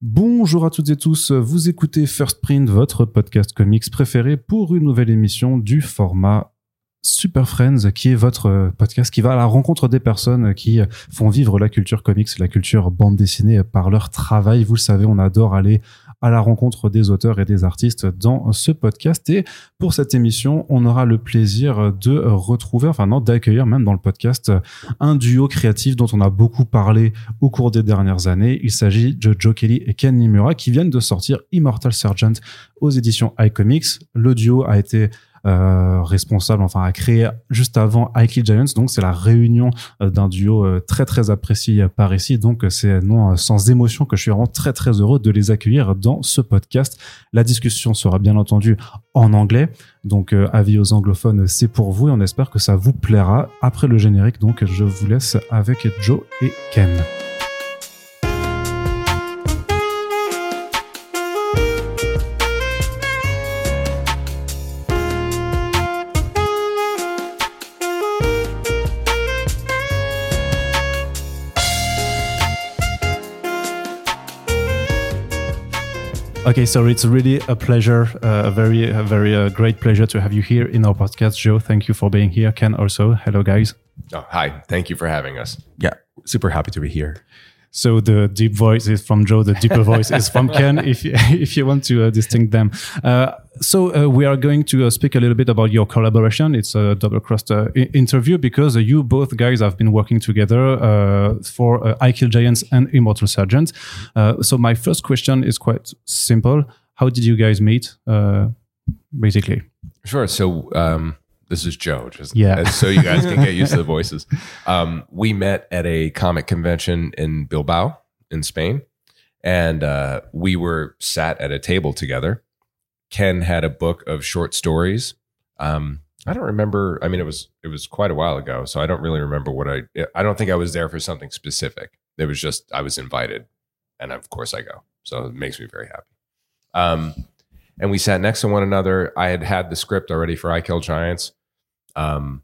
Bonjour à toutes et tous, vous écoutez First Print, votre podcast comics préféré pour une nouvelle émission du format Super Friends, qui est votre podcast qui va à la rencontre des personnes qui font vivre la culture comics, la culture bande dessinée par leur travail. Vous le savez, on adore aller à la rencontre des auteurs et des artistes dans ce podcast. Et pour cette émission, on aura le plaisir de retrouver, enfin non, d'accueillir même dans le podcast un duo créatif dont on a beaucoup parlé au cours des dernières années. Il s'agit de Joe Kelly et Ken Nimura qui viennent de sortir Immortal Sergeant aux éditions iComics. Le duo a été euh, responsable, enfin a créé juste avant I Kill Giants. Donc c'est la réunion euh, d'un duo euh, très très apprécié par ici. Donc c'est non sans émotion que je suis vraiment très très heureux de les accueillir dans ce podcast. La discussion sera bien entendu en anglais. Donc avis aux anglophones, c'est pour vous et on espère que ça vous plaira. Après le générique, donc je vous laisse avec Joe et Ken. Okay, so it's really a pleasure, uh, a very, a very uh, great pleasure to have you here in our podcast, Joe. Thank you for being here. Ken also. Hello, guys. Oh, hi. Thank you for having us. Yeah, super happy to be here. So the deep voice is from Joe, the deeper voice is from Ken. If you, if you want to uh, distinct them, uh, so uh, we are going to uh, speak a little bit about your collaboration. It's a double crossed uh, interview because uh, you both guys have been working together for I Kill Giants and Immortal Sergeant. so my first question is quite simple: How did you guys meet? basically, sure. So. Um this is Joe, just yeah. so you guys can get used to the voices. Um, we met at a comic convention in Bilbao, in Spain, and uh, we were sat at a table together. Ken had a book of short stories. Um, I don't remember. I mean, it was it was quite a while ago, so I don't really remember what I. I don't think I was there for something specific. It was just I was invited, and of course I go. So it makes me very happy. Um, and we sat next to one another. I had had the script already for I Kill Giants um,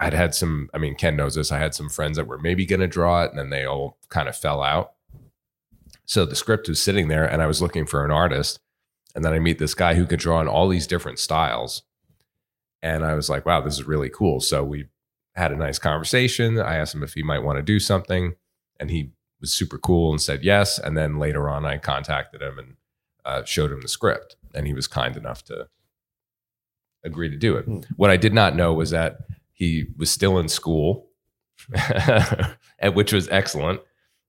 I'd had some, I mean, Ken knows this. I had some friends that were maybe going to draw it and then they all kind of fell out. So the script was sitting there and I was looking for an artist. And then I meet this guy who could draw in all these different styles. And I was like, wow, this is really cool. So we had a nice conversation. I asked him if he might want to do something. And he was super cool and said yes. And then later on, I contacted him and uh, showed him the script. And he was kind enough to agree to do it. Mm. What I did not know was that he was still in school, which was excellent.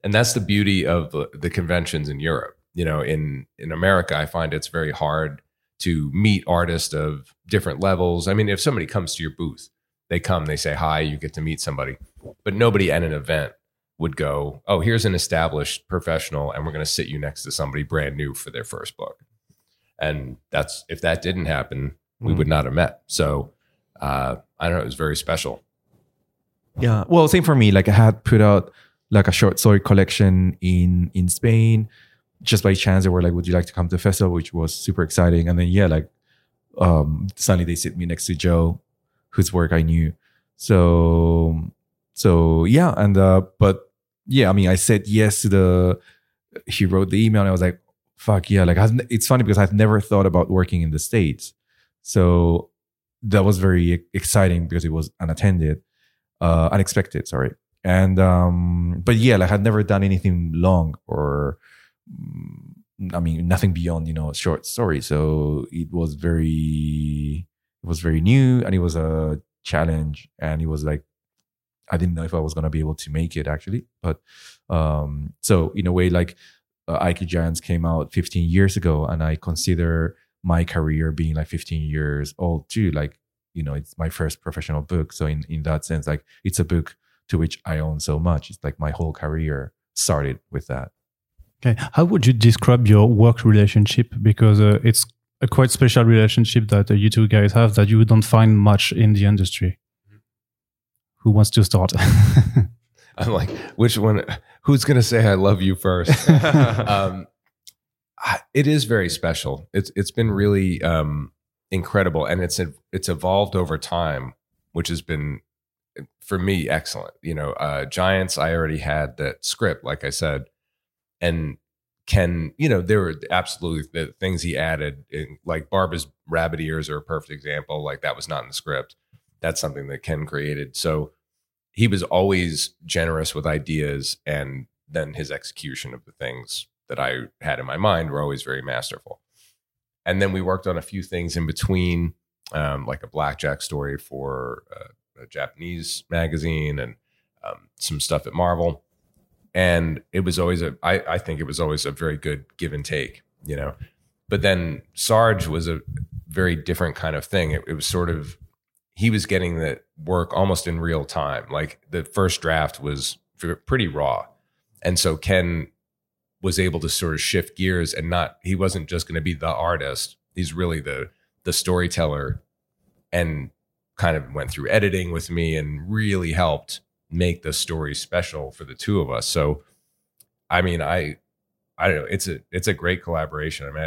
And that's the beauty of the conventions in Europe. You know, in in America, I find it's very hard to meet artists of different levels. I mean, if somebody comes to your booth, they come, they say hi, you get to meet somebody, but nobody at an event would go, "Oh, here's an established professional, and we're going to sit you next to somebody brand new for their first book." And that's if that didn't happen, we would not have met. So uh, I don't know. It was very special. Yeah. Well, same for me. Like I had put out like a short story collection in in Spain. Just by chance, they were like, "Would you like to come to the festival?" Which was super exciting. And then yeah, like um, suddenly they sit me next to Joe, whose work I knew. So so yeah, and uh, but yeah, I mean, I said yes to the. He wrote the email, and I was like, "Fuck yeah!" Like it's funny because I've never thought about working in the states. So that was very exciting because it was unattended, uh, unexpected. Sorry, and um, but yeah, like I had never done anything long or. Mm, I mean, nothing beyond you know short story. So it was very, it was very new, and it was a challenge, and it was like I didn't know if I was gonna be able to make it actually. But um, so in a way, like uh, I Kill Giants came out 15 years ago, and I consider my career being like 15 years old too like you know it's my first professional book. So in in that sense like it's a book to which i own so much. It's like my whole career started with that. Okay. How would you describe your work relationship? Because uh, it's a quite special relationship that uh, you two guys have that you don't find much in the industry. Who wants to start? I'm like which one who's going to say i love you first? Um, it is very special. It's it's been really um, incredible, and it's it's evolved over time, which has been for me excellent. You know, uh, Giants. I already had that script, like I said, and Ken, you know, there were absolutely the things he added, in, like Barbara's rabbit ears are a perfect example. Like that was not in the script. That's something that Ken created. So he was always generous with ideas, and then his execution of the things that I had in my mind were always very masterful. And then we worked on a few things in between, um, like a blackjack story for uh, a Japanese magazine and um, some stuff at Marvel. And it was always a, I, I think it was always a very good give and take, you know. But then Sarge was a very different kind of thing. It, it was sort of, he was getting the work almost in real time. Like the first draft was pretty raw. And so Ken was able to sort of shift gears and not he wasn't just going to be the artist. He's really the the storyteller and kind of went through editing with me and really helped make the story special for the two of us. So i mean i i don't know it's a it's a great collaboration. I mean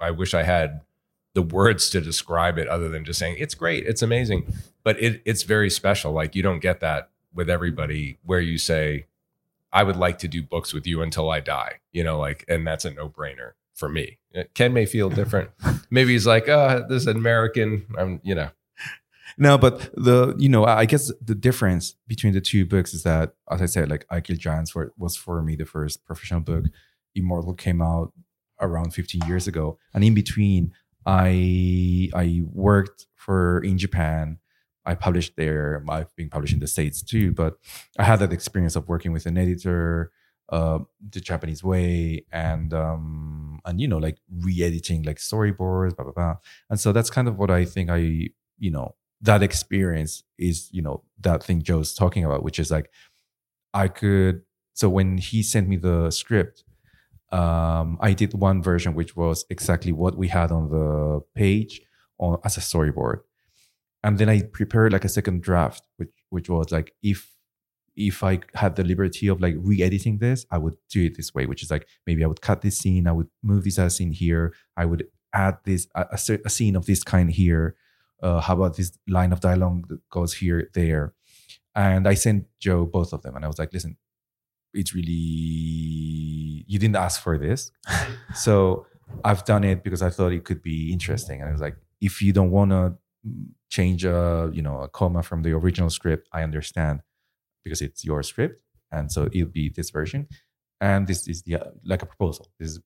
i i wish i had the words to describe it other than just saying it's great it's amazing. But it it's very special. Like you don't get that with everybody where you say I would like to do books with you until I die, you know, like, and that's a no brainer for me. Uh, Ken may feel different. Maybe he's like, oh, this is American. I'm, you know. No, but the, you know, I guess the difference between the two books is that, as I said, like I Kill Giants for, was for me the first professional book. Immortal came out around 15 years ago. And in between, I I worked for in Japan I published there. I've been published in the States too, but I had that experience of working with an editor, uh, the Japanese way, and um, and you know, like re-editing like storyboards, blah blah blah. And so that's kind of what I think I, you know, that experience is, you know, that thing Joe's talking about, which is like I could. So when he sent me the script, um, I did one version which was exactly what we had on the page on, as a storyboard and then I prepared like a second draft, which which was like if if I had the liberty of like re-editing this, I would do it this way, which is like maybe I would cut this scene, I would move this as scene here, I would add this a, a, scene of this kind here. Uh, how about this line of dialogue that goes here there? And I sent Joe both of them, and I was like, listen, it's really you didn't ask for this, so I've done it because I thought it could be interesting. And I was like, if you don't want to change a you know a comma from the original script i understand because it's your script and so it'll be this version. And this is the like a proposal. This is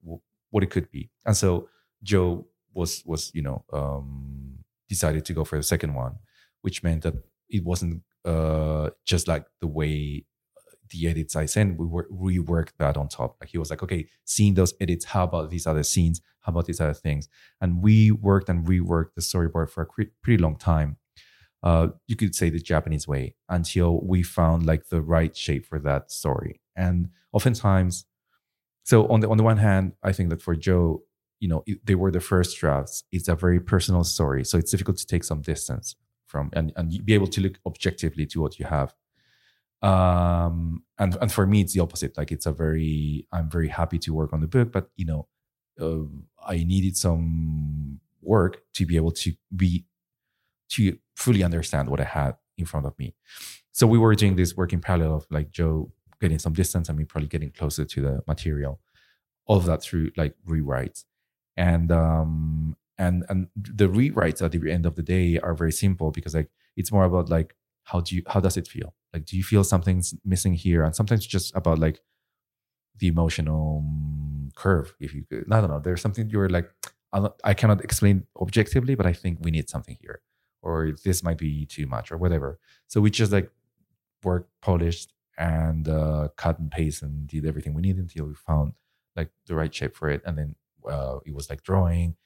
what it could be. And so joe was was you know um decided to go for the second one which meant that it wasn't uh just like the way the edits I sent, we were, reworked that on top. Like he was like, okay, seeing those edits, how about these other scenes? How about these other things? And we worked and reworked the storyboard for a pretty long time. Uh, you could say the Japanese way until we found like the right shape for that story. And oftentimes, so on the on the one hand, I think that for Joe, you know, it, they were the first drafts. It's a very personal story, so it's difficult to take some distance from and and be able to look objectively to what you have um and and for me it's the opposite. Like it's a very i'm very happy to work on the book but you know uh, i needed some work to be able to be to fully understand what i had in front of me. So we were doing this work in parallel of like joe getting some distance and me probably getting closer to the material all of that through like rewrites. And um and and the rewrites at the end of the day are very simple because like it's more about like how do you how does it feel like do you feel something's missing here? And sometimes just about like the emotional curve if you could i don't know there's something you're like i cannot explain objectively but i think we need something here or this might be too much or whatever. So we just like work polished and uh, cut and paste and did everything we needed until we found like the right shape for it. And then uh, it was like drawing.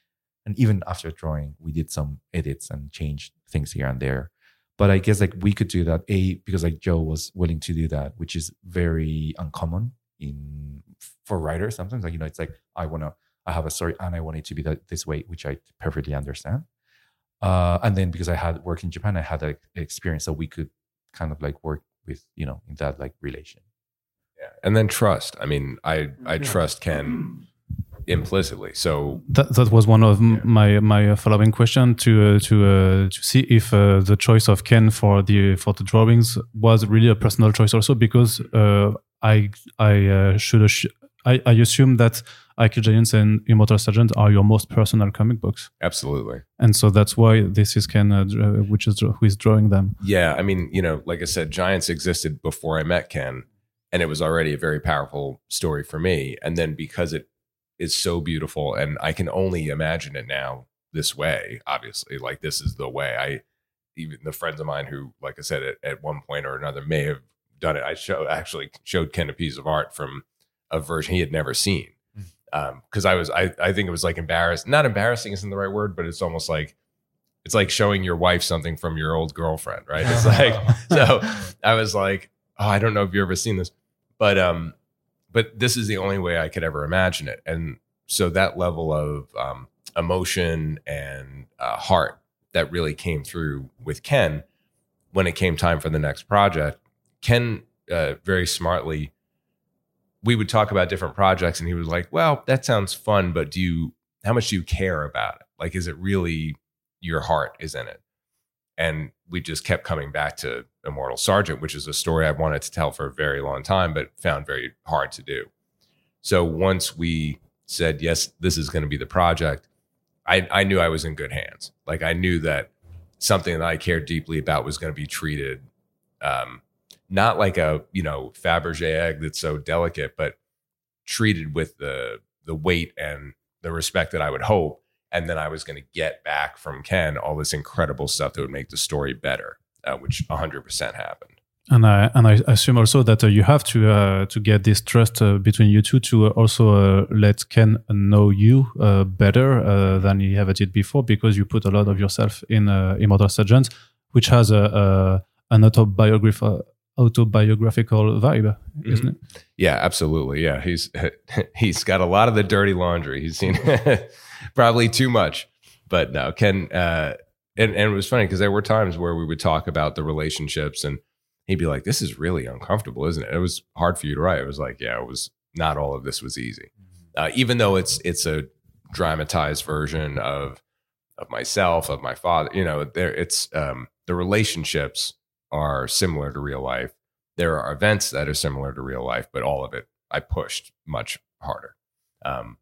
And even after drawing we did some edits and changed things here and there but I guess like we could do that a because like Joe was willing to do that, which is very uncommon in for writers. Sometimes like you know it's like I want to I have a story and I want it to be that this way, which I perfectly understand. Uh, and then because I had worked in Japan, I had that experience, that we could kind of like work with you know in that like relation. Yeah, and then trust. I mean, I I trust Ken implicitly. So that, that was one of yeah. my my following question to uh, to uh, to see if uh, the choice of Ken for the for the drawings was really a personal choice also because uh, I I uh, should I, I assume that Kill Giants and Immortal Sergeant are your most personal comic books, Absolutely. and so that's why this is Ken, uh, uh, which is who is drawing them. Yeah, I mean, you know, like I said, Giants existed before I met Ken, and it was already a very powerful story for me. And then because it is so beautiful, and I can only imagine it now this way. Obviously, like this is the way. I even the friends of mine who, like I said, at, at one point or another may have done it. I show actually showed Ken a piece of art from a version he had never seen. Because I was, I, I think it was like embarrassed. Not embarrassing isn't the right word, but it's almost like it's like showing your wife something from your old girlfriend, right? It's like so I was like, oh, I don't know if you've ever seen this, but um, but this is the only way I could ever imagine it, and so that level of um, emotion and uh, heart that really came through with Ken when it came time for the next project. Ken uh, very smartly, we would talk about different projects, and he was like, "Well, that sounds fun, but do you? How much do you care about it? Like, is it really your heart is in it?" And we just kept coming back to Immortal Sergeant, which is a story I've wanted to tell for a very long time, but found very hard to do. So once we said, yes, this is going to be the project, I, I knew I was in good hands. Like I knew that something that I cared deeply about was going to be treated um, not like a, you know, Fabergé egg that's so delicate, but treated with the the weight and the respect that I would hope and then I was going to get back from Ken all this incredible stuff that would make the story better, uh, which 100% happened. And I and I assume also that uh, you have to uh, to get this trust uh, between you two to also uh, let Ken know you uh, better uh, than he ever did before because you put a lot of yourself in uh, Immortal Sergeant, which has a, a an autobiographical autobiographical vibe, isn't it? Yeah, absolutely. Yeah, he's he's got a lot of the dirty laundry. He's seen probably too much, but no, Ken. Uh, and and it was funny because there were times where we would talk about the relationships, and he'd be like, "This is really uncomfortable, isn't it?" It was hard for you to write. It was like, yeah, it was not all of this was easy, uh, even though it's it's a dramatized version of of myself, of my father. You know, there it's um, the relationships are similar to real life. There are events that are similar to real life, but all of it I pushed much harder. Um,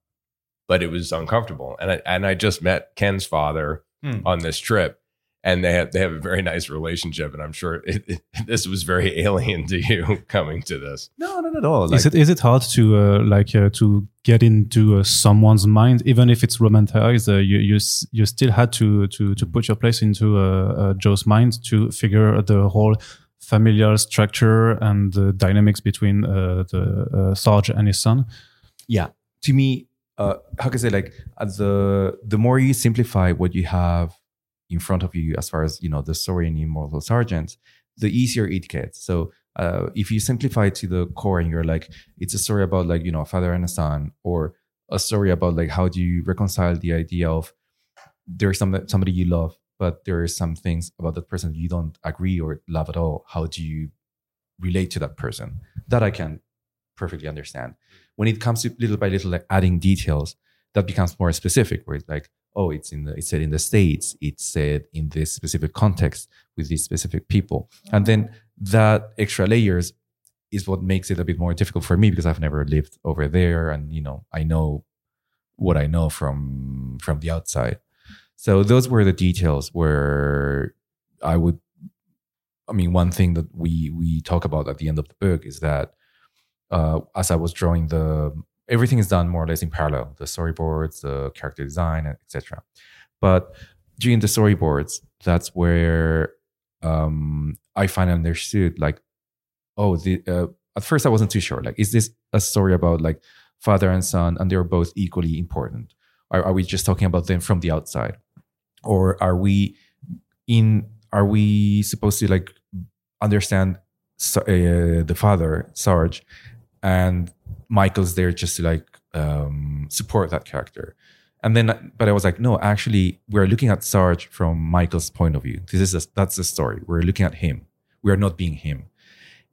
but it was uncomfortable, and I, and I just met Ken's father Hmm. on this trip, and they have they have a very nice relationship, and I'm sure it, it, this was very alien to you coming to this. No, not at all. is it is it hard to uh, like uh, to get into uh, someone's mind, even if it's romanticized? Uh, you you you still had to to to put your place into uh, uh, Joe's mind to figure the whole familial structure and the dynamics between uh, the uh, Sarge and his son. yeah to me uh how can i say like uh, the the more you simplify what you have in front of you as far as you know the story in immortal sergeants the easier it gets. So uh if you simplify to the core and you're like it's a story about like you know a father and a son or a story about like how do you reconcile the idea of there's some somebody you love but there are some things about that person you don't agree or love at all. How do you relate to that person? That i can perfectly understand. When it comes to little by little like adding details that becomes more specific where it's like oh it's in the it's said in the states it's said in this specific context with these specific people. And then mm-hmm. that extra layers is what makes it a bit more difficult for me because i've never lived over there and you know i know what i know from from the outside. So those were the details where i would i mean one thing that we we talk about at the end of the book is that uh, as I was drawing the everything is done more or less in parallel the storyboards the character design etc but during the storyboards that's where um, I finally understood like oh the uh, at first I wasn't too sure like is this a story about like father and son and they're both equally important? Are, are we just talking about them from the outside? Or are we in are we supposed to like understand uh, the father sarge and michael's there just to like um support that character. And then but i was like no actually we're looking at sarge from michael's point of view. This is a, that's the story. We're looking at him. We are not being him.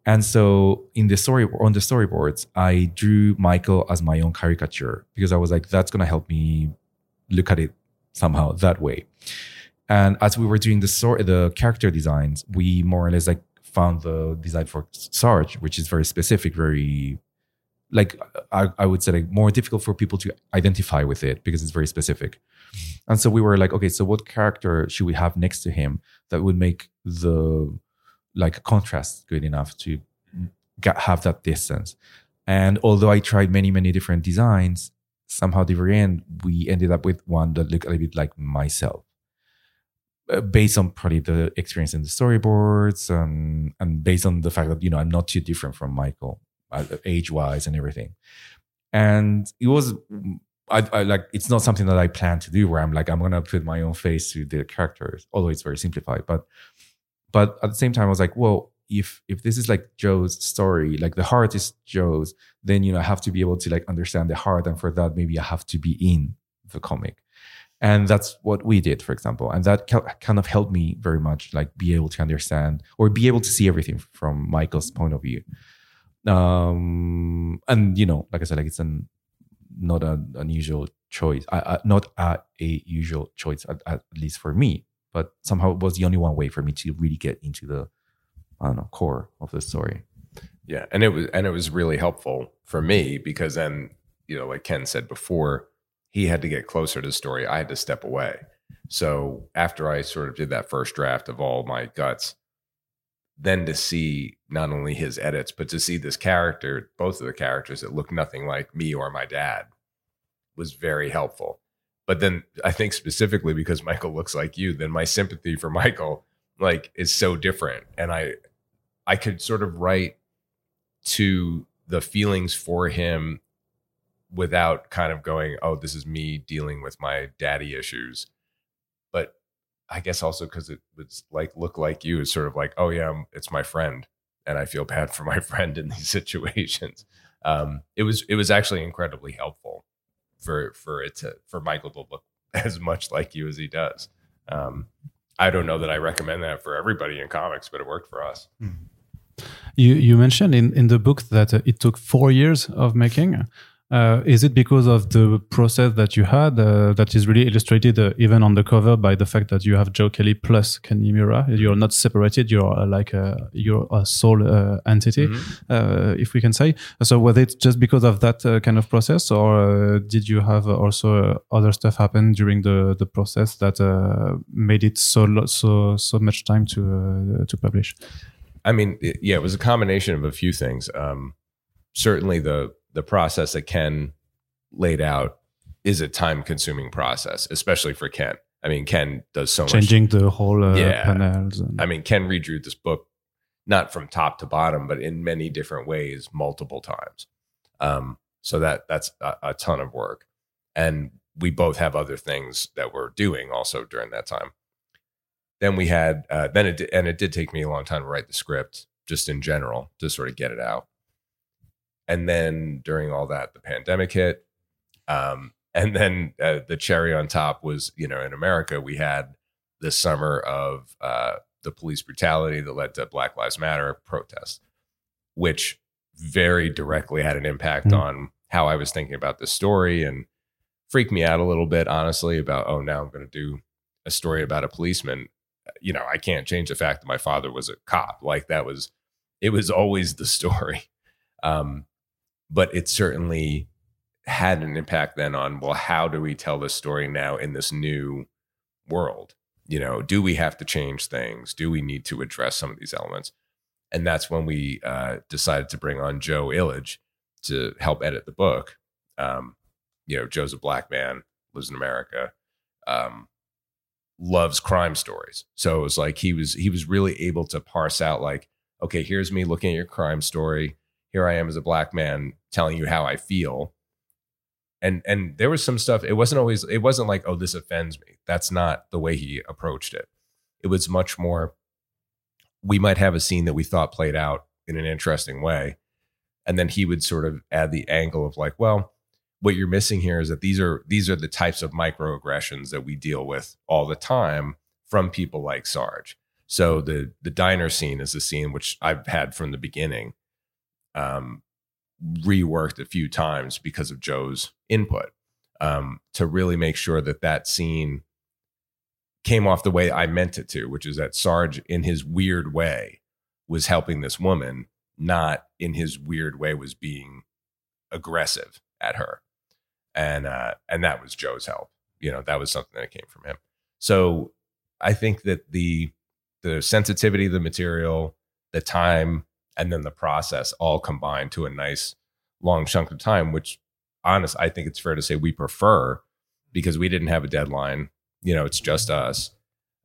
And so in the story on the storyboards i drew michael as my own caricature because i was like that's to help me look at it somehow that way. And as we were doing the sor- the character designs we more or less like found the design for sarge which is very specific very like I, I would say like more difficult for people to identify with it because it's very specific. And so we were like okay so what character should we have next to him that would make the like contrast good enough to get, have that distance? And although i tried many many different designs somehow the very end we ended up with one that looked a little bit like myself based on probably the experience in the storyboards and and based on the fact that you know i'm not too different from michael uh, age wise and everything. And it was I, I, like it's not something that i plan to do where i'm like i'm gonna put my own face to the characters although it's very simplified but but at the same time i was like well if if this is like joe's story like the heart is joe's then you know i have to be able to like understand the heart and for that maybe i have to be in the comic and that's what we did for example. And that kind of helped me very much like be able to understand or be able to see everything from michael's point of view. Um and you know like i said like it's an not an unusual choice uh, not a, a usual choice at, at, least for me. But somehow it was the only one way for me to really get into the i don't know core of the story. Yeah and it was and it was really helpful for me because then you know like ken said before he had to get closer to the story i had to step away so after i sort of did that first draft of all my guts then to see not only his edits, but to see this character, both of the characters that look nothing like me or my dad, was very helpful. But then I think specifically because Michael looks like you, then my sympathy for Michael like is so different. And I I could sort of write to the feelings for him without kind of going, oh, this is me dealing with my daddy issues. But I guess also because it was like look like you is sort of like, oh yeah, it's my friend, and I feel bad for my friend in these situations. Um, it was it was actually incredibly helpful for for it to for Michael to look as much like you as he does. Um, I don't know that I recommend that for everybody in comics, but it worked for us. You you mentioned in in the book that uh, it took four years of making. Uh, is it because of the process that you had uh, that is really illustrated uh, even on the cover by the fact that you have Joe Kelly plus Ken Niimura? You're not separated. You're uh, like a, uh, you're a sole uh, entity, mm-hmm. if we can say. So was it just because of that kind of process, or did you have also other stuff happen during the the process that made it so so so much time to to publish? I mean, yeah, it was a combination of a few things. Um, certainly the the process that Ken laid out is a time consuming process, especially for Ken. I mean, Ken does so much. changing much. the whole uh, yeah. panels. And- I mean, Ken redrew this book not from top to bottom, but in many different ways, multiple times. Um, so that that's a, a ton of work, and we both have other things that we're doing also during that time. Then we had uh, then it and it did take me a long time to write the script, just in general, to sort of get it out. And then during all that, the pandemic hit. Um, and then uh, the cherry on top was, you know, in America, we had this summer of uh, the police brutality that led to Black Lives Matter protests, which very directly had an impact mm-hmm. on how I was thinking about this story and freaked me out a little bit, honestly, about, oh, now I'm going to do a story about a policeman. You know, I can't change the fact that my father was a cop. Like that was, it was always the story. Um, but it certainly had an impact then on well how do we tell this story now in this new world? You know do we have to change things? Do we need to address some of these elements? And that's when we uh, decided to bring on joe illidge to help edit the book. Um, you know joe's a black man lives in america um, loves crime stories. So it was like he was he was really able to parse out like okay here's me looking at your crime story here I am as a black man telling you how I feel. And and there was some stuff, it wasn't always it wasn't like, oh, this offends me. That's not the way he approached it. It was much more we might have a scene that we thought played out in an interesting way. And then he would sort of add the angle of like, well, what you're missing here is that these are these are the types of microaggressions that we deal with all the time from people like Sarge. So the the diner scene is a scene which I've had from the beginning um, reworked a few times because of Joe's input um, to really make sure that that scene came off the way I meant it to, which is that Sarge, in his weird way, was helping this woman, not in his weird way was being aggressive at her, and uh, and that was Joe's help. You know, that was something that came from him. So I think that the the sensitivity of the material, the time, and then the process all combined to a nice long chunk of time, which honest, I think it's fair to say we prefer because we didn't have a deadline. You know, it's just us.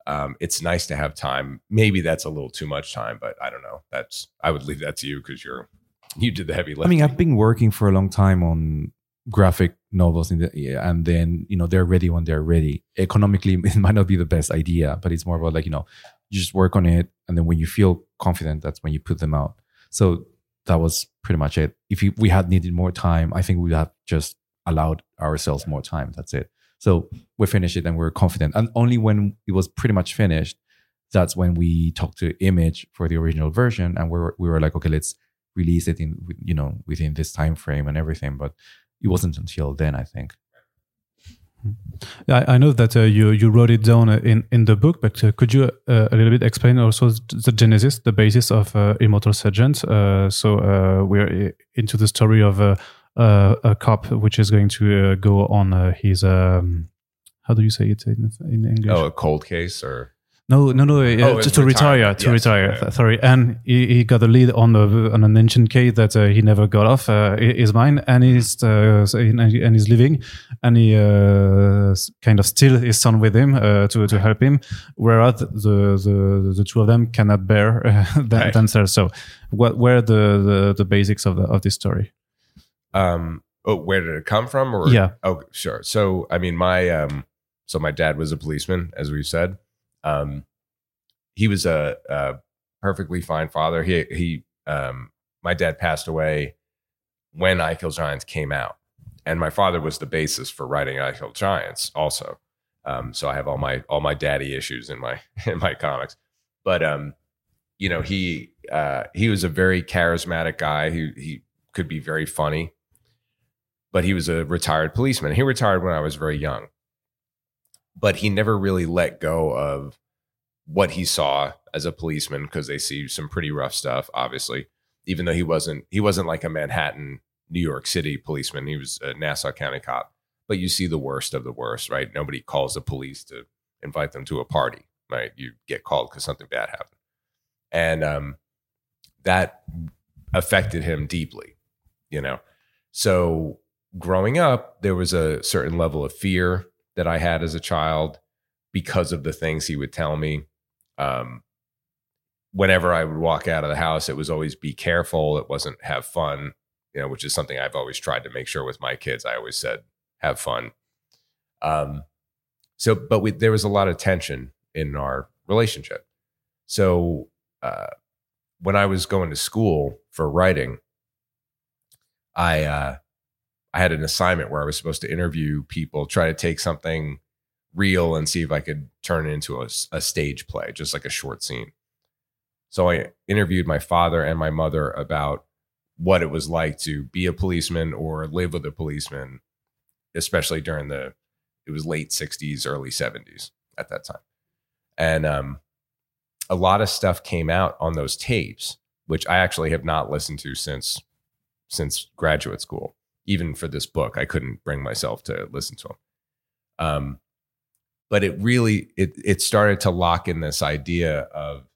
Um, it's nice to have time. Maybe that's a little too much time, but I don't know. That's I would leave that to you because you're you did the heavy lifting. I mean, I've been working for a long time on graphic novels in the, yeah, and then you know they're ready when they're ready economically it might not be the best idea but it's more about like you know you just work on it and then when you feel confident that's when you put them out so that was pretty much it. If we had needed more time i think we would have just allowed ourselves more time. That's it. So we finished it and we are confident. And only when it was pretty much finished that's when we talked to image for the original version and we were, we were like okay let's release it in you know within this time frame and everything. But it wasn't until then, I think. Yeah, I know that uh, you you wrote it down uh, in in the book, but uh, could you uh, a little bit explain also the genesis, the basis of uh, Immortal Sergeant? Uh, so we're into the story of a cop which is going to go on his um, how do you say it in, in English? Oh, a cold case or no, no, no. Uh, oh, to, retire, to yes. retire. Yeah. Sorry, and he, he, got a lead on the on an ancient case that uh, he never got off uh, his mind, and he's uh, and he's living, and he uh, kind of steal his son with him uh, to to help him, whereas the the the two of them cannot bear right. themselves. So, what were the, the the basics of the of this story? Um. Oh, where did it come from? Or yeah. Oh, sure. So, I mean, my um. So my dad was a policeman, as we've said. Um, he was a, a, perfectly fine father. He he um, my dad passed away when I Kill Giants came out, and my father was the basis for writing I Kill Giants also. Um, so I have all my all my daddy issues in my in my comics, but um, you know he uh, he was a very charismatic guy. He he could be very funny, but he was a retired policeman. He retired when I was very young, but he never really let go of what he saw as a policeman because they see some pretty rough stuff obviously. Even though he wasn't he wasn't like a manhattan new york city policeman he was a nassau county cop. But you see the worst of the worst right? Nobody calls the police to invite them to a party right? You get called because something bad happened. And um, that affected him deeply you know? So growing up there was a certain level of fear that I had as a child because of the things he would tell me. Um, whenever I would walk out of the house, it was always be careful. It wasn't have fun, you know, which is something I've always tried to make sure with my kids. I always said, have fun. Um, so, but we, there was a lot of tension in our relationship. So, uh, when I was going to school for writing, I, uh, I had an assignment where I was supposed to interview people, try to take something real and see if I could turn it into a, a stage play, just like a short scene. So I interviewed my father and my mother about what it was like to be a policeman or live with a policeman, especially during the it was late 60s, early 70s at that time. And um, a lot of stuff came out on those tapes, which I actually have not listened to since since graduate school even for this book, I couldn't bring myself to listen to them. Um, but it really it it started to lock in this idea of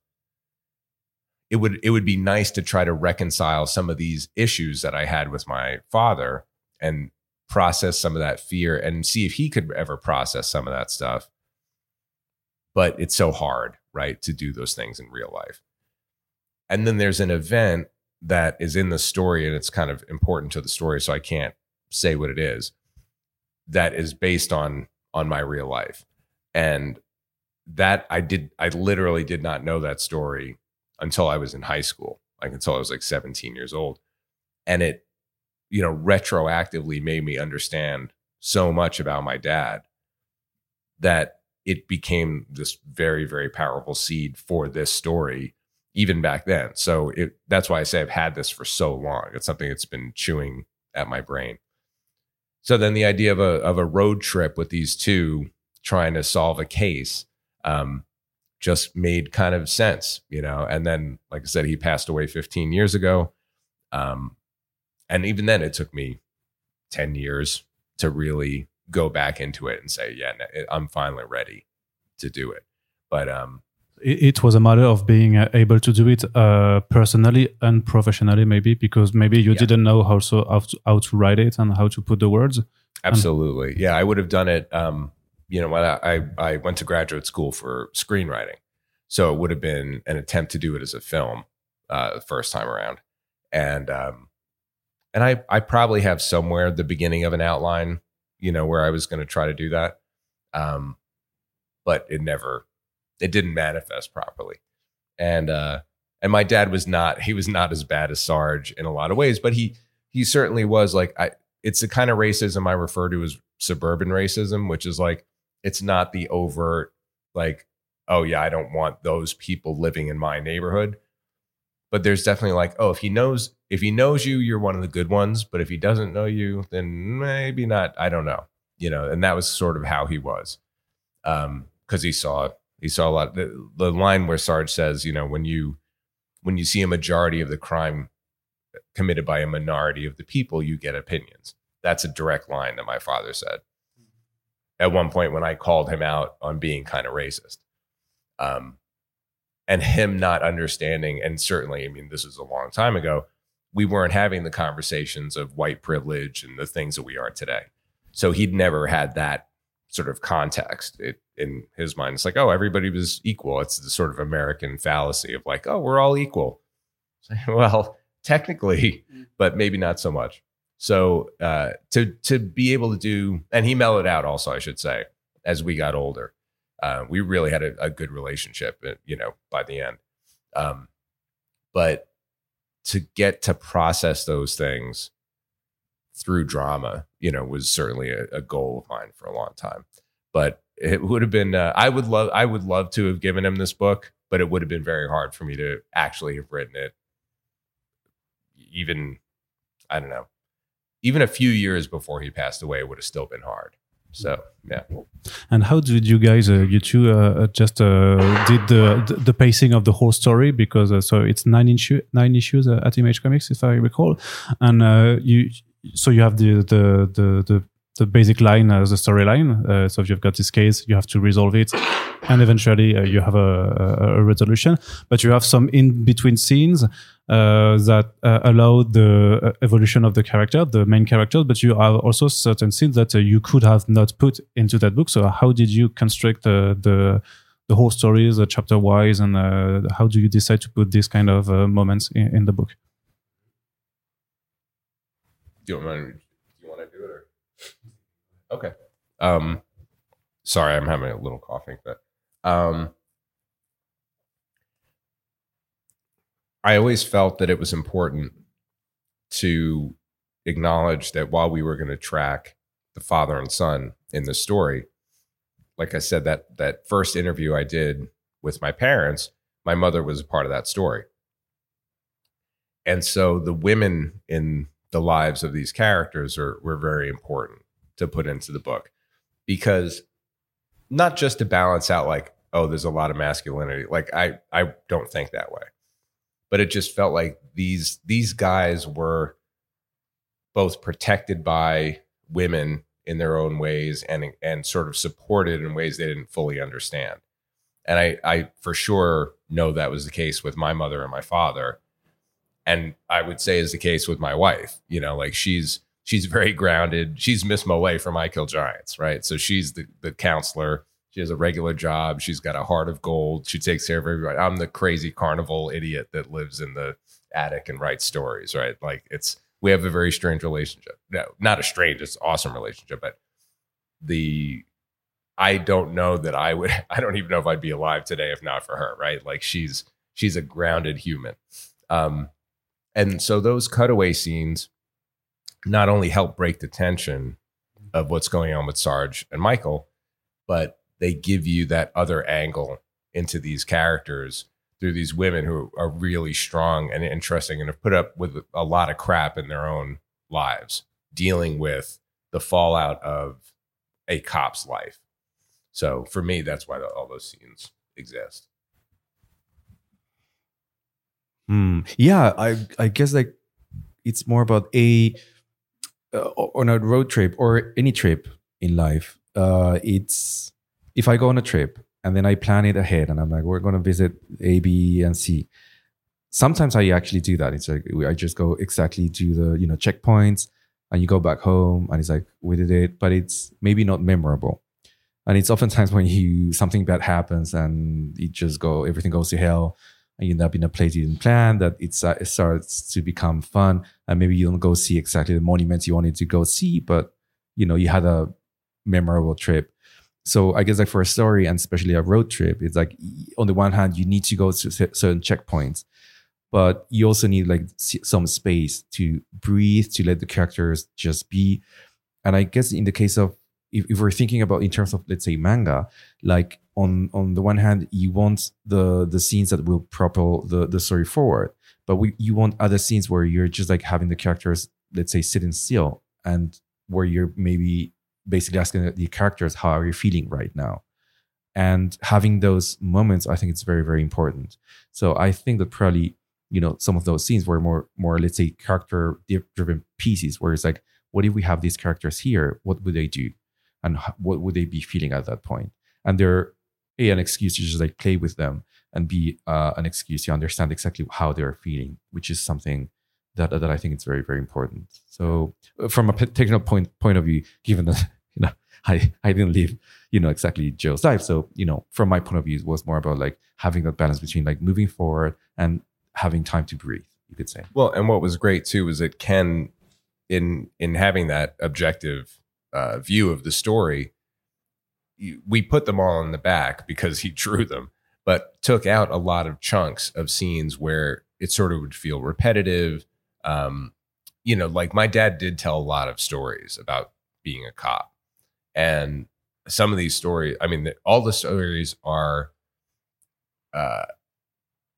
it would it would be nice to try to reconcile some of these issues that I had with my father and process some of that fear and see if he could ever process some of that stuff. But it's so hard, right, to do those things in real life. And then there's an event that is in the story and it's kind of important to the story so i can't say what it is that is based on on my real life. And that i did i literally did not know that story until i was in high school like until i was like 17 years old. And it you know retroactively made me understand so much about my dad that it became this very very powerful seed for this story even back then. So it, that's why I say I've had this for so long. It's something that's been chewing at my brain. So then the idea of a of a road trip with these two trying to solve a case um, just made kind of sense, you know. And then, like I said, he passed away 15 years ago. Um, and even then, it took me ten years to really go back into it and say, yeah, I'm finally ready to do it. But um, it, was a matter of being uh, able to do it uh, personally and professionally, maybe because maybe you Yeah. didn't know how so how to, how to write it and how to put the words. Absolutely. Yeah, I would have done it. Um, you know, when I, I I went to graduate school for screenwriting, so it would have been an attempt to do it as a film uh, the first time around, and um, and I I probably have somewhere the beginning of an outline, you know, where I was going to try to do that, um, but it never, it didn't manifest properly, and uh, and my dad was not he was not as bad as Sarge in a lot of ways, but he he certainly was like I it's the kind of racism I refer to as suburban racism, which is like it's not the overt like, oh yeah, I don't want those people living in my neighborhood. But there's definitely like, oh, if he knows if he knows you, you're one of the good ones. But if he doesn't know you, then maybe not. I don't know. You know, and that was sort of how he was. Um, because he saw he saw a lot the, the line where Sarge says, you know, when you when you see a majority of the crime committed by a minority of the people, you get opinions. That's a direct line that my father said at one point when I called him out on being kind of racist. Um, and him not understanding, and certainly, I mean, this is a long time ago, we weren't having the conversations of white privilege and the things that we are today. So he'd never had that sort of context. It, in his mind, it's like, oh, everybody was equal. It's the sort of American fallacy of like, oh, we're all equal. well, technically, but maybe not so much. So uh, to to be able to do, and he mellowed out also, I should say, as we got older. Uh, we really had a, a good relationship, uh, you know, by the end. Um, but to get to process those things through drama, you know, was certainly a, a goal of mine for a long time. But it would have been, uh, I would love, I would love to have given him this book, but it would have been very hard for me to actually have written it. Even, I don't know, even a few years before he passed away, it would have still been hard. So yeah, And how did you guys, uh, you two, uh, just uh, did the, the pacing of the whole story? Because uh, so it's nine issue nine issues uh, at Image Comics, if I recall, and uh, you so you have the the the the, the basic line as a storyline. Uh, so if you've got this case, you have to resolve it, and eventually uh, you have a, a, a resolution. But you have some in between scenes uh, that uh, allow the uh, evolution of the character, the main character. But you have also certain scenes that you could have not put into that book. So how did you construct the the whole stories, uh, chapter wise, and uh, how do you decide to put these kind of uh, moments in, in the book? Do you want do you want to do it or okay? Um, sorry, I'm having a little coughing, but um, I always felt that it was important to acknowledge that while we were going to track the father and son in the story, like I said, that that first interview I did with my parents, my mother was a part of that story. And so the women in the lives of these characters are were very important to put into the book. Because not just to balance out like oh there's a lot of masculinity like I I don't think that way. But it just felt like these these guys were both protected by women in their own ways and and sort of supported in ways they didn't fully understand. And I I for sure know that was the case with my mother and my father and I would say is the case with my wife. You know, like she's she's very grounded. She's Miss Mollé from I Kill Giants, right? So she's the the counselor. She has a regular job. She's got a heart of gold. She takes care of everybody. I'm the crazy carnival idiot that lives in the attic and writes stories, right? Like it's we have a very strange relationship. No, not a strange, it's awesome relationship, but the I don't know that I would I don't even know if I'd be alive today if not for her, right? Like she's she's a grounded human. Um and so those cutaway scenes not only help break the tension of what's going on with Sarge and Michael, but they give you that other angle into these characters through these women who are really strong and interesting and have put up with a lot of crap in their own lives, dealing with the fallout of a cop's life. So for me, that's why all those scenes exist. Hmm. Yeah, I I guess like it's more about a uh, on a road trip or any trip in life. Uh, it's if I go on a trip and then I plan it ahead and I'm like, we're going to visit A, B, and C. Sometimes I actually do that. It's like I just go exactly to the you know checkpoints, and you go back home, and it's like we did it, but it's maybe not memorable. And it's oftentimes when you something bad happens and it just go everything goes to hell, you end up in a place you didn't plan that it starts to become fun, and maybe you don't go see exactly the monuments you wanted to go see, but you know you had a memorable trip so I guess like for a story and especially a road trip, it's like on the one hand you need to go to certain checkpoints, but you also need like some space to breathe, to let the characters just be. And I guess in the case of if, if we're thinking about in terms of let's say manga, like on on the one hand you want the the scenes that will propel the the story forward, but we you want other scenes where you're just like having the characters let's say sitting still and where you're maybe basically asking the characters how are you feeling right now? And having those moments i think it's very very important. So i think that probably you know some of those scenes were more more let's say character driven pieces where it's like what if we have these characters here? What would they do and what would they be feeling at that point? and they're a an excuse to just like play with them and be uh, an excuse to understand exactly how they're feeling which is something that that I think it's very very important. So uh, from a technical point point of view, given that you know I I didn't live you know exactly Joe's life, so you know from my point of view, it was more about like having that balance between like moving forward and having time to breathe. You could say. Well, and what was great too was that Ken, in in having that objective uh, view of the story, we put them all in the back because he drew them, but took out a lot of chunks of scenes where it sort of would feel repetitive um, you know, like my dad did tell a lot of stories about being a cop. And some of these stories, I mean, all the stories are, uh,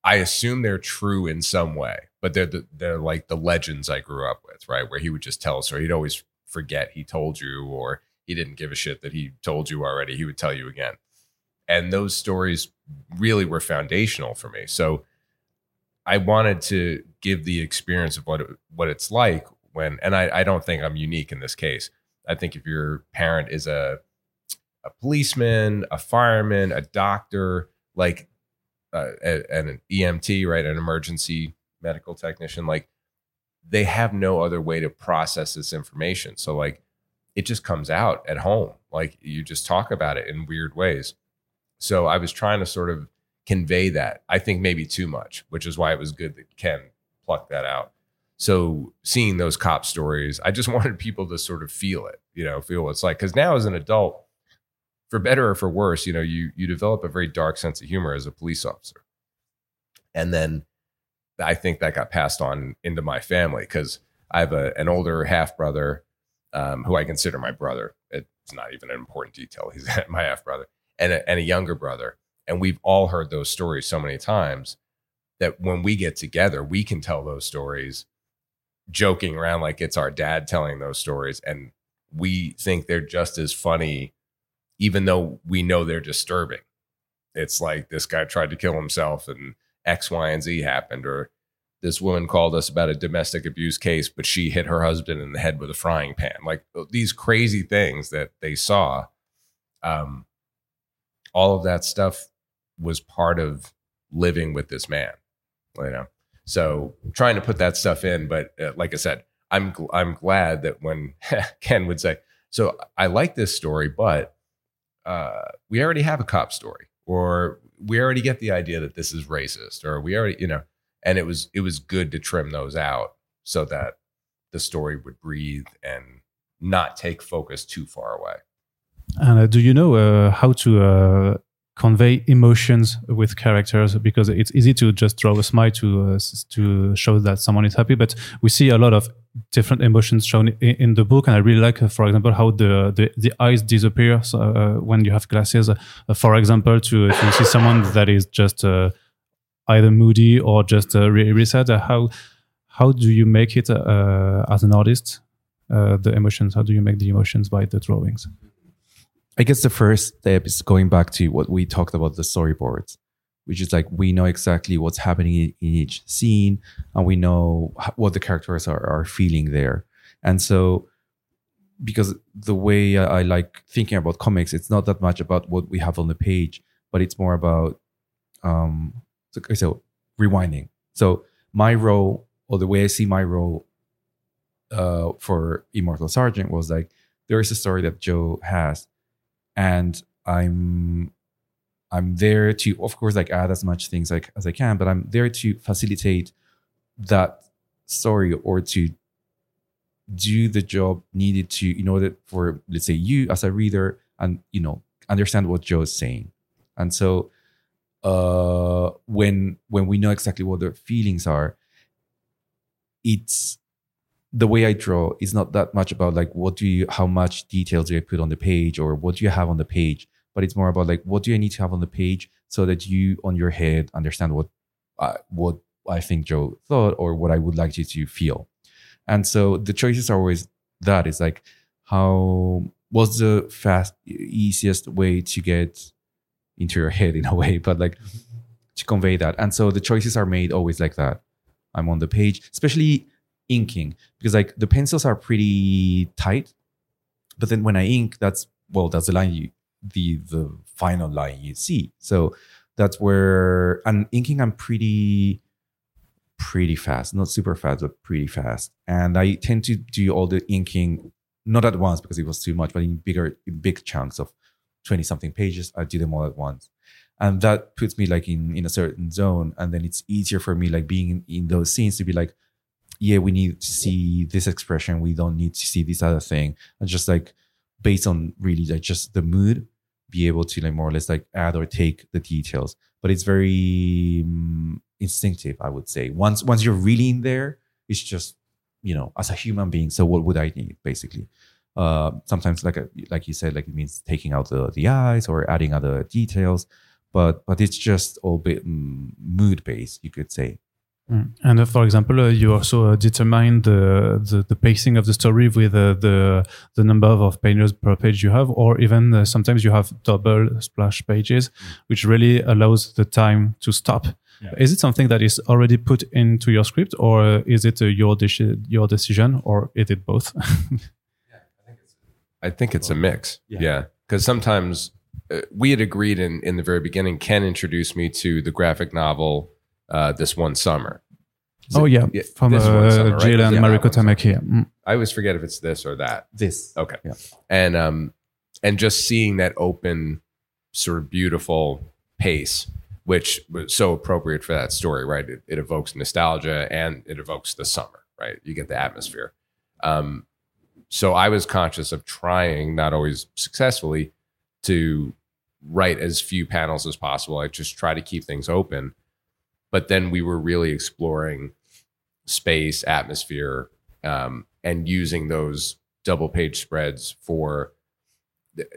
I assume they're true in some way, but they're the, they're like the legends I grew up with, right? Where he would just tell a story. He'd always forget he told you, or he didn't give a shit that he told you already. He would tell you again, and those stories really were foundational for me. So I wanted to give the experience of what it, what it's like when, and I, I don't think I'm unique in this case. I think if your parent is a a policeman, a fireman, a doctor, like uh, and an EMT, right, an emergency medical technician, like they have no other way to process this information. So like it just comes out at home. Like you just talk about it in weird ways. So I was trying to sort of convey that. I think maybe too much, which is why it was good that Ken plucked that out. So seeing those cop stories, I just wanted people to sort of feel it, you know, feel what it's like. Because now as an adult, for better or for worse, you know, you you develop a very dark sense of humor as a police officer, and then I think that got passed on into my family because I have a, an older half brother um, who I consider my brother. It's not even an important detail; he's my half brother, and a, and a younger brother and we've all heard those stories so many times that when we get together, we can tell those stories joking around like it's our dad telling those stories. And we think they're just as funny, even though we know they're disturbing. It's like this guy tried to kill himself and X, Y, and Z happened, or this woman called us about a domestic abuse case, but she hit her husband in the head with a frying pan. Like these crazy things that they saw. Um, all of that stuff was part of living with this man, you know. So trying to put that stuff in, but uh, like I said, I'm gl- I'm glad that when Ken would say, "So I like this story, but uh, we already have a cop story, or we already get the idea that this is racist, or we already, you know," and it was it was good to trim those out so that the story would breathe and not take focus too far away. And uh, do you know uh, how to uh, convey emotions with characters because it's easy to just draw a smile to uh, to show that someone is happy. But we see a lot of different emotions shown in, in the book. And i really like uh, for example how the the, the eyes disappear uh, when you have glasses. Uh, for example to if you see someone that is just uh, either moody or just uh, really, sad how how do you make it as an artist the emotions? How do you make the emotions by the drawings I guess the first step is going back to what we talked about the storyboards. which is like we know exactly what's happening in, each scene and we know what the characters are, are feeling there. And so, because the way I like thinking about comics, it's not that much about what we have on the page, but it's more about, um, so, so rewinding. So my role, or the way I see my role, uh, for Immortal Sergeant was like there is a story that Joe has, and I'm I'm there to, of course, like add as much things like as I can, but I'm there to facilitate that story or to do the job needed to in order for let's say you as a reader and you know understand what Joe is saying. And so uh when when we know exactly what their feelings are, it's the way I draw is not that much about like what do you how much details do I put on the page or what do you have on the page, but it's more about like what do I need to have on the page so that you on your head understand what uh, what I think Joe thought or what I would like you to feel. And so the choices are always that is like how what's the fast easiest way to get into your head in a way, but like to convey that. And so the choices are made always like that. I'm on the page, especially inking, because like the pencils are pretty tight. But then when I ink, that's well, that's the line you the the final line you see. So that's where and inking I'm pretty pretty fast, not super fast, but pretty fast. And I tend to do all the inking not at once because it was too much, but in bigger in big chunks of 20 something pages. I do them all at once. And that puts me like in in a certain zone. And then it's easier for me like being in, in those scenes to be like, yeah, we need to see this expression. We don't need to see this other thing. And just like based on really like just the mood, be able to like more or less like add or take the details. But it's very um, instinctive, I would say. Once once you're really in there, it's just you know as a human being. So what would I need basically? Uh, sometimes like a, like you said, like it means taking out the the eyes or adding other details. But but it's just all bit mm, mood based, you could say. Mm. And uh, for example, uh, you also uh, determine the, the the pacing of the story with uh, the the number of pages per page you have, or even uh, sometimes you have double splash pages, which really allows the time to stop. Yeah. Is it something that is already put into your script, or is it uh, your deci- your decision, or is it both? yeah, I think it's a mix. Yeah. Yeah, because sometimes uh, we had agreed in in the very beginning. Ken introduced me to the graphic novel uh, this one summer. Is oh it- yeah, from this uh, summer, right? Jillian Yeah, Mariko that one summer. Tamaki. Mm. I always forget if it's this or that. This. Okay. Yeah. And um and just seeing that open sort of beautiful pace which was so appropriate for that story, right? It, it evokes nostalgia and it evokes the summer, right? You get the atmosphere. Um so I was conscious of trying, not always successfully, to write as few panels as possible. I just try to keep things open. But then we were really exploring space, atmosphere, um, and using those double page spreads for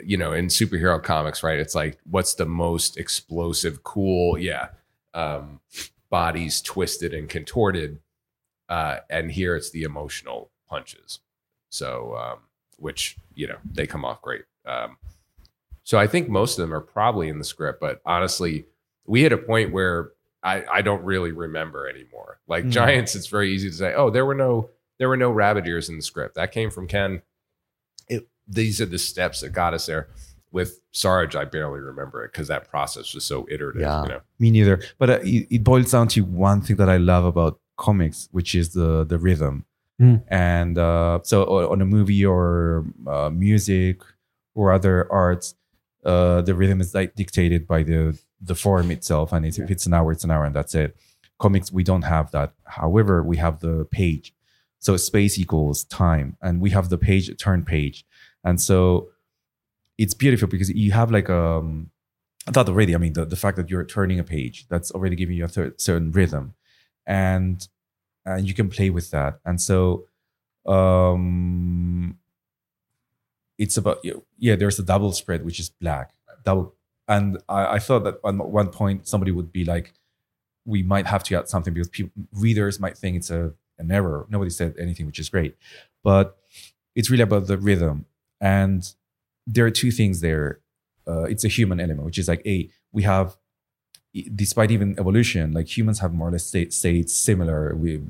you know in superhero comics right? It's like what's the most explosive cool yeah um bodies twisted and contorted? Uh and here it's the emotional punches. So um which you know they come off great. Um so i think most of them are probably in the script but honestly we hit a point where i i don't really remember anymore like Mm. giants it's very easy to say oh there were no there were no rabbit ears in the script that came from ken it, these are the steps that got us there with sarge i barely remember it because that process was so iterative Yeah. you know Me neither. But uh, it, it boils down to one thing that I love about comics, which is the the rhythm. Mm. And uh, so on a movie or uh, music or other arts, uh, the rhythm is like dictated by the the form itself. And it's, if it's an hour, it's an hour, and that's it. Comics, we don't have that. However, we have the page. So space equals time, and we have the page turn page, and so it's beautiful because you have like um thought already. I mean, the, the fact that you're turning a page that's already giving you a cer- certain rhythm, and and you can play with that. And so, um, it's about yeah. There's a double spread which is black double, and I, I thought that at one point somebody would be like, we might have to add something because people readers might think it's a an error. Nobody said anything, which is great, but it's really about the rhythm. And there are two things there uh, it's a human element, which is like, a we have despite even evolution, like humans have more or less stayed, stayed similar with,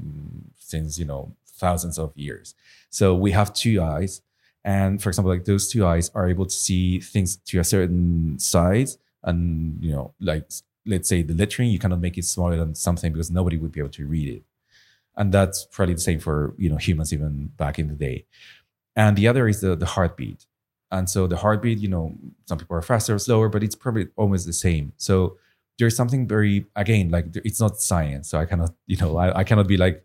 since you know thousands of years. So we have two eyes, and for example, like those two eyes are able to see things to a certain size, and you know, like let's say the lettering, you cannot make it smaller than something because nobody would be able to read it, and that's probably the same for you know humans even back in the day. And the other is the the heartbeat, and so the heartbeat, you know, some people are faster or slower, but it's probably almost the same. So there's something very again like it's not science, so I cannot you know I, I cannot be like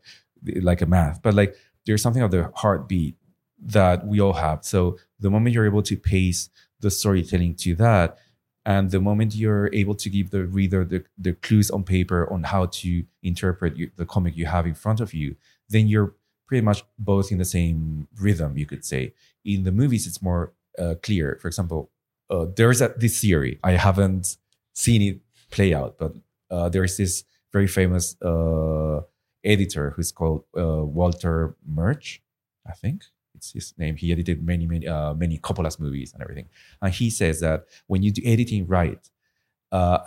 like a math, but like there's something of the heartbeat that we all have. So the moment you're able to pace the storytelling to that, and the moment you're able to give the reader the, the clues on paper on how to interpret you, the comic you have in front of you, then you're pretty much both in the same rhythm, you could say. In the movies, it's more uh, clear. For example, uh, there's a, this theory. I haven't seen it play out, but uh, there's this very famous uh, editor who's called uh, Walter Murch, I think it's his name. He edited many, many, uh, many Coppola's movies and everything. And he says that when you do editing right, uh,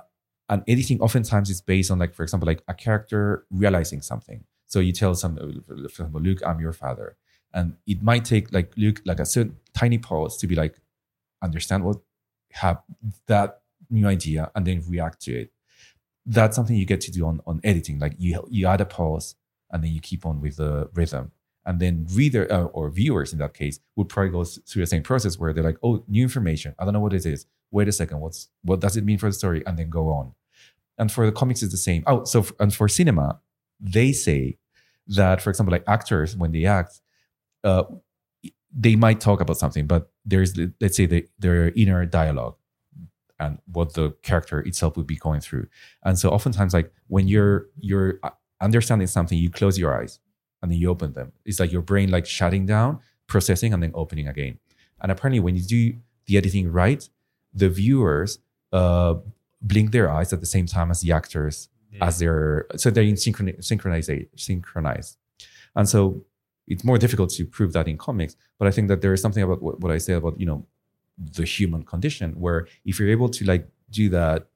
and editing oftentimes is based on like, for example, like a character realizing something. So you tell some, for example, Luke, I'm your father, and it might take like Luke like a certain tiny pause to be like, understand what have that new idea and then react to it. That's something you get to do on on editing. Like you you add a pause and then you keep on with the rhythm and then reader uh, or viewers in that case would probably go through the same process where they're like oh new information. I don't know what it is. Wait a second. What's what does it mean for the story? And then go on. And for the comics it's the same. Oh so and for cinema they say that for example like actors when they act uh, they might talk about something but there's the- let's say the, their inner dialogue and what the character itself would be going through. And so oftentimes like when you're you're uh, understanding something you close your eyes and then you open them. It's like your brain like shutting down, processing, and then opening again. And apparently, when you do the editing right, the viewers uh, blink their eyes at the same time as the actors, as they're so they're in synchron- synchronized, synchronized. And so it's more difficult to prove that in comics. But I think that there is something about what, what I say about you know the human condition, where if you're able to like do that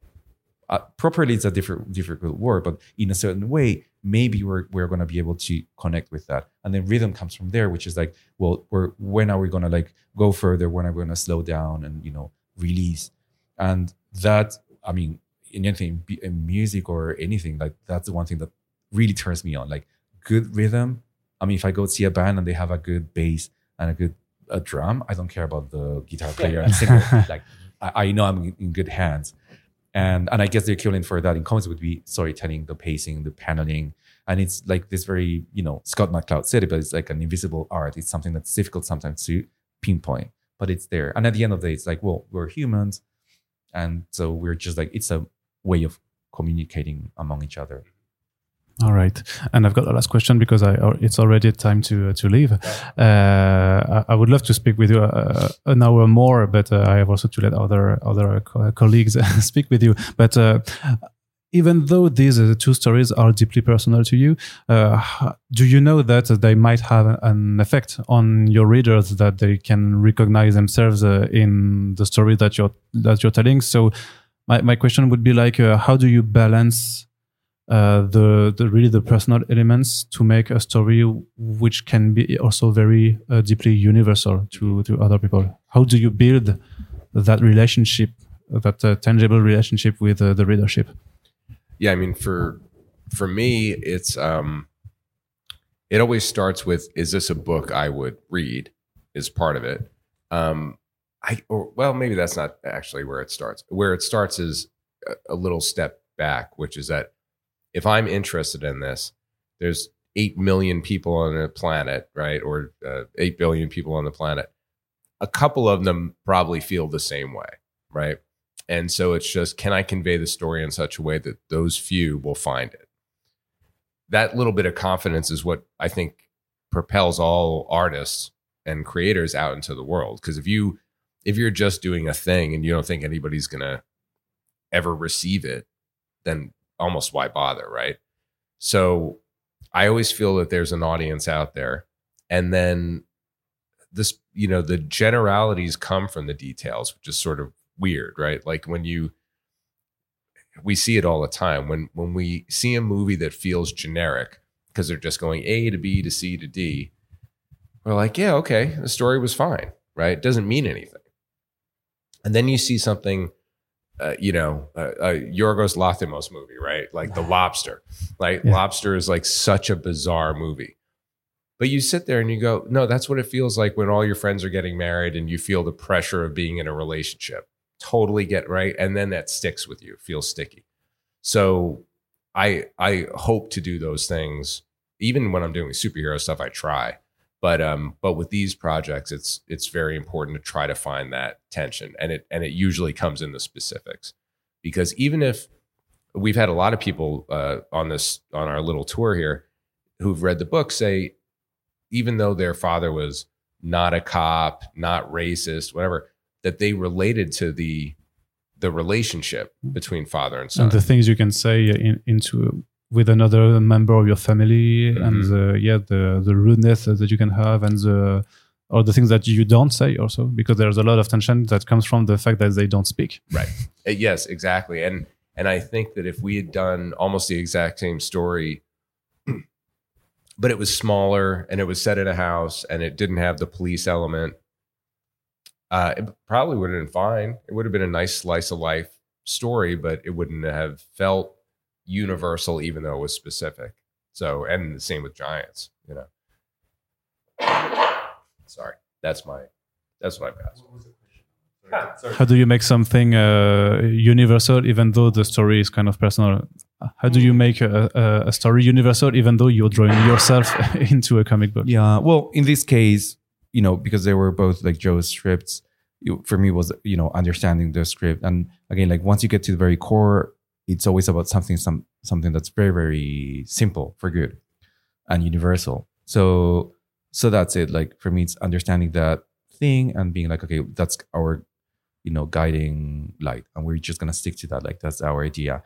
uh, properly, it's a different difficult word, but in a certain way, maybe we're we're gonna be able to connect with that. And then rhythm comes from there, which is like, well, we're when are we gonna like go further? When are we gonna slow down and you know release? And that, I mean, in anything, in music or anything, like that's the one thing that really turns me on. Like good rhythm. I mean, if I go see a band and they have a good bass and a good a drum, I don't care about the guitar player and singer. like I, I know I'm in good hands. And and I guess the equivalent for that in comics would be storytelling, the pacing, the paneling. And it's like this very, you know, Scott McCloud said it, but it's like an invisible art. It's something that's difficult sometimes to pinpoint, but it's there. And at the end of the day, it's like, well, we're humans. And so we're just like, it's a way of communicating among each other. All right, and I've got the last question because I uh, it's already time to uh, to leave. Uh, I, would love to speak with you uh, an hour more, but uh, I have also to let other other co- colleagues speak with you. But uh, even though these uh, two stories are deeply personal to you, uh, do you know that they might have an effect on your readers that they can recognize themselves uh, in the story that you're that you're telling? So, my my question would be like, uh, how do you balance? Uh, the the really the personal elements to make a story which can be also very uh, deeply universal to to other people. How do you build that relationship, that uh, tangible relationship with uh, the readership? yeah i mean for for me it's um it always starts with is this a book i would read is part of it um i or well maybe that's not actually where it starts where it starts is a, a little step back which is that if i'm interested in this there's 8 million people on the planet right or uh, 8 billion people on the planet a couple of them probably feel the same way right and so it's just, can I convey the story in such a way that those few will find it? That little bit of confidence is what I think propels all artists and creators out into the world. Because if you if you're just doing a thing and you don't think anybody's gonna ever receive it, then almost why bother, right? So I always feel that there's an audience out there. And then this, you know, the generalities come from the details, which is sort of weird, right? Like when you we see it all the time when when we see a movie that feels generic because they're just going A to B to C to D. We're like, yeah, okay, the story was fine, right? It doesn't mean anything. And then you see something, uh, you know, uh, uh, Yorgos Lanthimos movie, right? Like The Lobster. Like Yeah. Lobster is like such a bizarre movie. But you sit there and you go, no, that's what it feels like when all your friends are getting married and you feel the pressure of being in a relationship. Totally get right. And then that sticks with you, feels sticky. So I I hope to do those things. Even when I'm doing superhero stuff, I try. But um, but with these projects, it's it's very important to try to find that tension. And it and it usually comes in the specifics. Because even if we've had a lot of people uh, on this on our little tour here who've read the book say even though their father was not a cop, not racist, whatever, that they related to the the relationship between father and son. and the things you can say in, into with another member of your family and Mhm. the yeah the the rudeness that you can have and the or the things that you don't say also because there's a lot of tension that comes from the fact that they don't speak Right. Uh, yes, exactly. And and I think that if we had done almost the exact same story, but it was smaller and it was set in a house and it didn't have the police element, uh, it probably would have been fine. It would have been a nice slice of life story, but it wouldn't have felt universal, even though it was specific. So, and the same with giants, you know. Sorry, that's my that's what I passed. how do you make something uh, universal even though the story is kind of personal how do you make a, a, a story universal even though you're drawing yourself into a comic book Yeah. Well, in this case, you know, because they were both like Joe's scripts, it, for me was you know understanding the script, and again, like once you get to the very core, it's always about something some something that's very very simple for good and universal. So so that's it. Like for me, it's understanding that thing and being like, okay, that's our you know guiding light, and we're just gonna stick to that. Like that's our idea.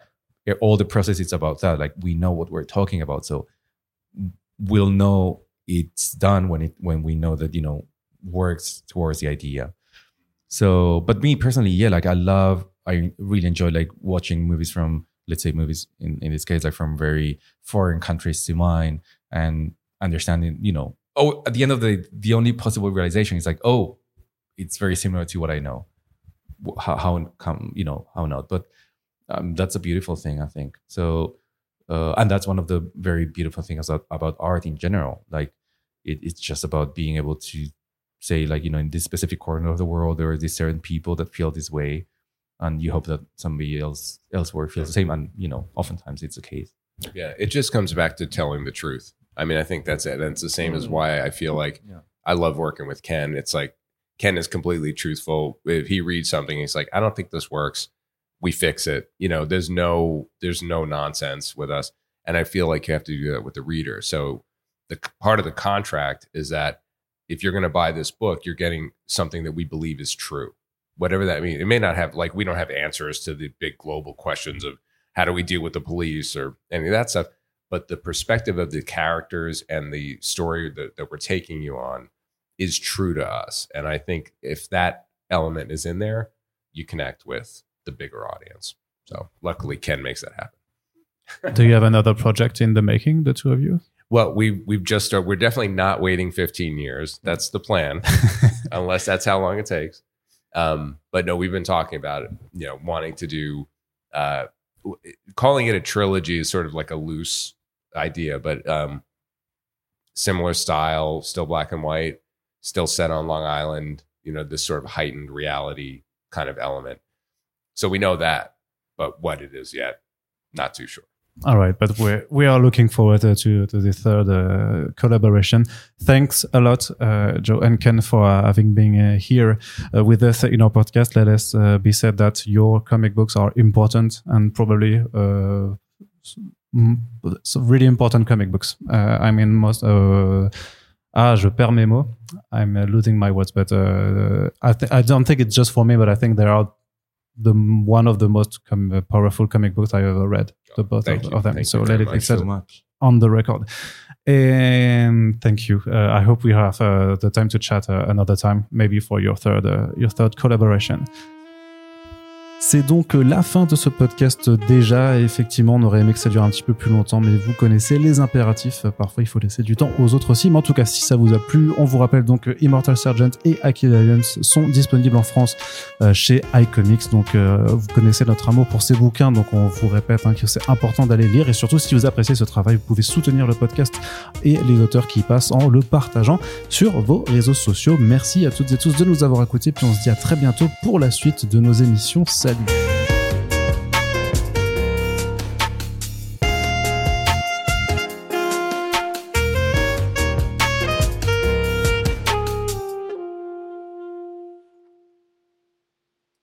All the process is about that. Like we know what we're talking about, so we'll know it's done when it when we know that you know works towards the idea so but me personally yeah like i love i really enjoy like watching movies from let's say movies in, in this case like from very foreign countries to mine and understanding you know. Oh at the end of the the only possible realization is like oh it's very similar to what i know. How, how come you know how not. But um, that's a beautiful thing i think. So uh, and that's one of the very beautiful things about, about art in general. Like it, it's just about being able to say like you know in this specific corner of the world there are these certain people that feel this way and you hope that somebody else elsewhere feels the same and you know oftentimes it's the case Yeah, it just comes back to telling the truth. I mean, I think that's it. And it's the same as mm. why I feel like Yeah. I love working with Ken. It's like Ken is completely truthful. If he reads something, he's like, I don't think this works. We fix it. You know, there's no there's no nonsense with us. And I feel like you have to do that with the reader. So the part of the contract is that if you're going to buy this book, you're getting something that we believe is true. Whatever that means. It may not have like we don't have answers to the big global questions of how do we deal with the police or any of that stuff but the perspective of the characters and the story that, that we're taking you on is true to us. And i think if that element is in there you connect with the bigger audience. So luckily ken makes that happen. Do you have another project in the making the two of you? Well we we've just started we're definitely not waiting 15 years. That's the plan unless that's how long it takes um, but no we've been talking about it you know wanting to do uh, calling it a trilogy is sort of like a loose idea but um, similar style still black and white still set on long island you know this sort of heightened reality kind of element. So we know that but what it is yet not too sure All right, but we we are looking forward uh, to to the third uh, collaboration. Thanks a lot, uh, Joe and Ken, for having been uh, here uh, with us in our podcast. Let us uh, be said that your comic books are important and probably really important comic books. I mean, most. Ah, je perds mes mots. I'm losing my words, but I, I don't think it's just for me, but I think there are the one of the most com- uh, powerful comic books I ever read. The both of, of them. Thank so let it be said so on the record. And thank you. Uh, I hope we have uh, the time to chat uh, another time, maybe for your third uh, your third collaboration. C'est donc la fin de ce podcast déjà. Effectivement, on aurait aimé que ça dure un petit peu plus longtemps, mais vous connaissez les impératifs. Parfois, il faut laisser du temps aux autres aussi. Mais en tout cas, si ça vous a plu, on vous rappelle donc que Immortal Sergeant et Akil Alliance sont disponibles en France euh, chez iComics. Donc, euh, vous connaissez notre amour pour ces bouquins. Donc, on vous répète hein, que c'est important d'aller lire. Et surtout, si vous appréciez ce travail, vous pouvez soutenir le podcast et les auteurs qui y passent en le partageant sur vos réseaux sociaux. Merci à toutes et tous de nous avoir écoutés. Puis on se dit à très bientôt pour la suite de nos émissions. Salut.